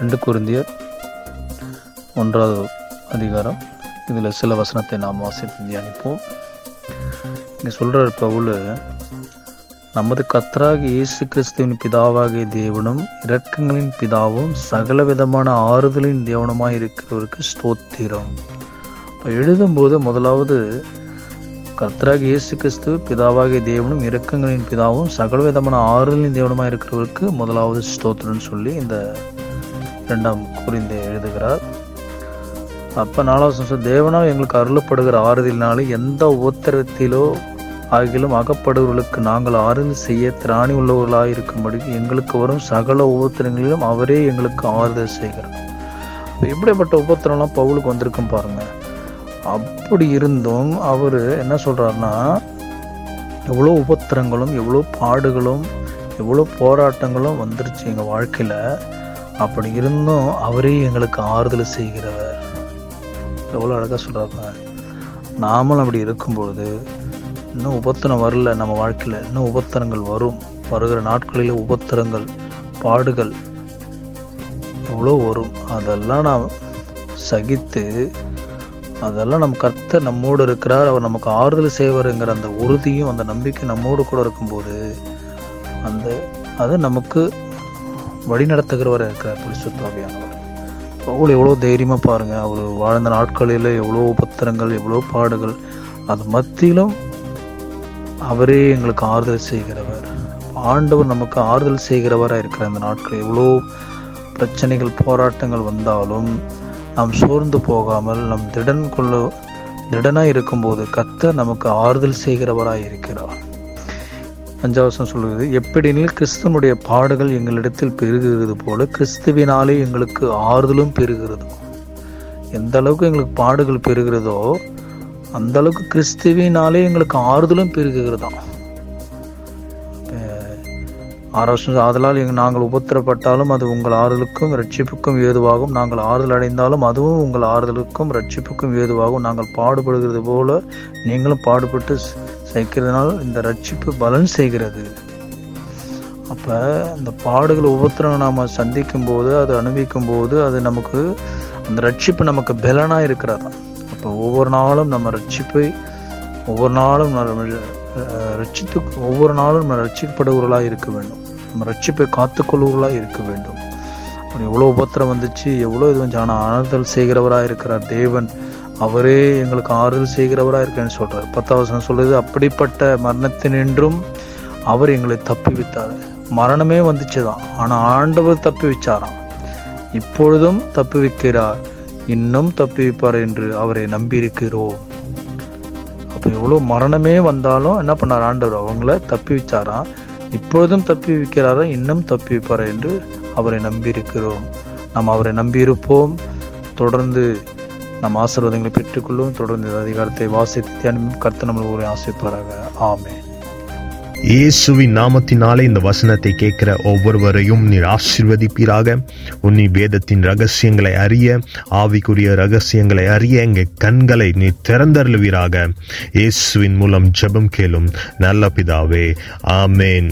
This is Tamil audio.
ரெண்டு குருந்தியர் ஒன்றாவது அதிகாரம். இதில் சில வசனத்தை நாம் வாசித்து தியானிப்போம். இங்கே சொல்கிறார் பவுல் நமது கத்தராகி இயேசு கிறிஸ்துவின் பிதாவாகிய தேவனும் இரக்கங்களின் பிதாவும் சகல விதமான ஆறுதலின் தேவனுமாய் இருக்கிறவருக்கு ஸ்தோத்திரம். இப்போ எழுதும்போது முதலாவது கர்த்தராக இயேசு கிறிஸ்து பிதாவாகிய தேவனும் இரக்கங்களின் பிதாவும் சகல விதமான ஆறுதலின் தேவனுமாக இருக்கிறவருக்கு முதலாவது ஸ்தோத்திரம்னு சொல்லி இந்த இரண்டாம் குறிந்து எழுதுகிறார். அப்போ நாலாவது சொல்ல தேவனா எங்களுக்கு அருளப்படுகிற ஆறுதலினாலும் எந்த உத்தரத்திலோ ஆகிலும் அகப்படுவர்களுக்கு நாங்கள் ஆறுதல் செய்ய திராணி உள்ளவர்களாக இருக்கும்படி எங்களுக்கு வரும் சகல உபத்திரங்களிலும் அவரே எங்களுக்கு ஆறுதல் செய்கிறார். எப்படிப்பட்ட இப்படிப்பட்ட உபத்திரம்லாம் பவுலுக்கு வந்திருக்கும் பாருங்க. அப்படி இருந்தும் அவர் என்ன சொல்கிறாருன்னா எவ்வளோ உபத்திரங்களும் எவ்வளோ பாடுகளும் எவ்வளோ போராட்டங்களும் வந்துருச்சு எங்கள் வாழ்க்கையில். அப்படி இருந்தும் அவரே எங்களுக்கு ஆறுதல் செய்கிறவர் எவ்வளோ அழகாக சொல்கிறாங்க நாமளும் அப்படி இருக்கும்பொழுது இன்னும் உபத்திரம் வரல நம்ம வாழ்க்கையில். இன்னும் உபத்திரங்கள் வரும். வருகிற நாட்களில் உபத்திரங்கள் பாடுகள் எவ்வளோ வரும். அதெல்லாம் நாம் சகித்து அதெல்லாம் நம்ம கர்த்த நம்மோடு இருக்கிறார். அவர் நமக்கு ஆறுதல் செய்வாருங்கிற அந்த உறுதியும் அந்த நம்பிக்கை நம்மோடு கூட இருக்கும்போது அந்த அது நமக்கு வழிநடத்துகிறவராக இருக்கிறார் பரிசுத்தாவியானவர் பவுல் எவ்வளோ தைரியமாக பாருங்கள் அவர் வாழ்ந்த நாட்களில் எவ்வளோ உபத்திரங்கள் எவ்வளோ பாடுகள். அது மத்தியிலும் அவரே எங்களுக்கு ஆறுதல் செய்கிறவர். ஆண்டவர் நமக்கு ஆறுதல் செய்கிறவராக இருக்கிற அந்த நாட்கள். எவ்வளோ பிரச்சனைகள் போராட்டங்கள் வந்தாலும் நாம் சோர்ந்து போகாமல் நம் திடன் கொள்ள திடனாக இருக்கும்போது கத்த நமக்கு ஆறுதல் செய்கிறவராக இருக்கிறார். அஞ்சாவசம் சொல்கிறது எப்படினில் கிறிஸ்துவனுடைய பாடுகள் எங்களிடத்தில் பெருகுகிறது போல கிறிஸ்துவினாலே எங்களுக்கு ஆறுதலும் பெருகிறது. எந்த அளவுக்கு எங்களுக்கு பாடுகள் பெருகிறதோ அந்த அளவுக்கு கிறிஸ்துவினாலே எங்களுக்கு ஆறுதலும் பெருகுகிறதாம் ஆரோசனை ஆதலால் எங்கள் நாங்கள் உபத்திரப்பட்டாலும் அது உங்கள் ஆறுதலுக்கும் ரட்சிப்புக்கும் ஏதுவாகும். நாங்கள் ஆறுதல் அடைந்தாலும் அதுவும் உங்கள் ஆறுதலுக்கும் ரட்சிப்புக்கும் ஏதுவாகும். நாங்கள் பாடுபடுகிறது போல நீங்களும் பாடுபட்டு சைக்கிறதுனால் இந்த ரட்சிப்பு பலன் செய்கிறது அப்போ இந்த பாடுகள் உபத்திரம் நாம் சந்திக்கும் போது அதை அனுபவிக்கும் போது அது நமக்கு அந்த ரட்சிப்பு நமக்கு பலனாக இருக்கிறதா? அப்போ ஒவ்வொரு நாளும் நம்ம ரட்சிப்பை ஒவ்வொரு நாளும் ரட்சித்து ஒவ்வொரு நாளும் நம்ம ரட்சிக்கப்படுவர்களாக இருக்க வேண்டும். நம்ம ரட்சிப்பை காத்துக்கொள்வர்களாக இருக்க வேண்டும். எவ்வளோ உபத்திரம் வந்துச்சு எவ்வளோ இது வந்து ஆனால் ஆறுதல் செய்கிறவராக இருக்கிறார் தேவன். அவரே எங்களுக்கு ஆறுதல் செய்கிறவராக இருக்கேன்னு சொல்கிறார் பத்தாவது சொல்லுது அப்படிப்பட்ட மரணத்தினின்றும் அவர் எங்களை தப்பி வித்தார் மரணமே வந்துச்சு தான் ஆனால் ஆண்டவர் தப்பி வச்சாராம் இப்பொழுதும் தப்பி வைக்கிறார் இன்னும் தப்பி வைப்பார் என்று அவரை நம்பியிருக்கிறோம். அப்போ எவ்வளோ மரணமே வந்தாலும் என்ன பண்ணார் ஆண்டவர்? அவங்கள தப்பி வச்சாராம் இப்பொழுதும் தப்பி வைக்கிறாரா இன்னும் தப்பி வைப்பார் என்று அவரை நம்பியிருக்கிறோம். நாம் அவரை நம்பியிருப்போம். தொடர்ந்து நம் ஆசீர்வாதங்களை பெற்றுக்கொள்ளும் தொடர்ந்து அதிகாரத்தை வாசித்து தியானம் கர்த்த நம்மளை ஒரு ஆசைப்பாராக ஆமே இயேசுவின் நாமத்தினாலே இந்த வசனத்தை கேட்கிற ஒவ்வொருவரையும் நீர் ஆசிர்வதிப்பீராக. உன்னி வேதத்தின் ரகசியங்களை அறிய ஆவிக்குரிய ரகசியங்களை அறிய எங்கள் கண்களை நீ திறந்தருளுவீராக. இயேசுவின் மூலம் ஜெபம் கேளும் நல்ல பிதாவே. ஆமேன்.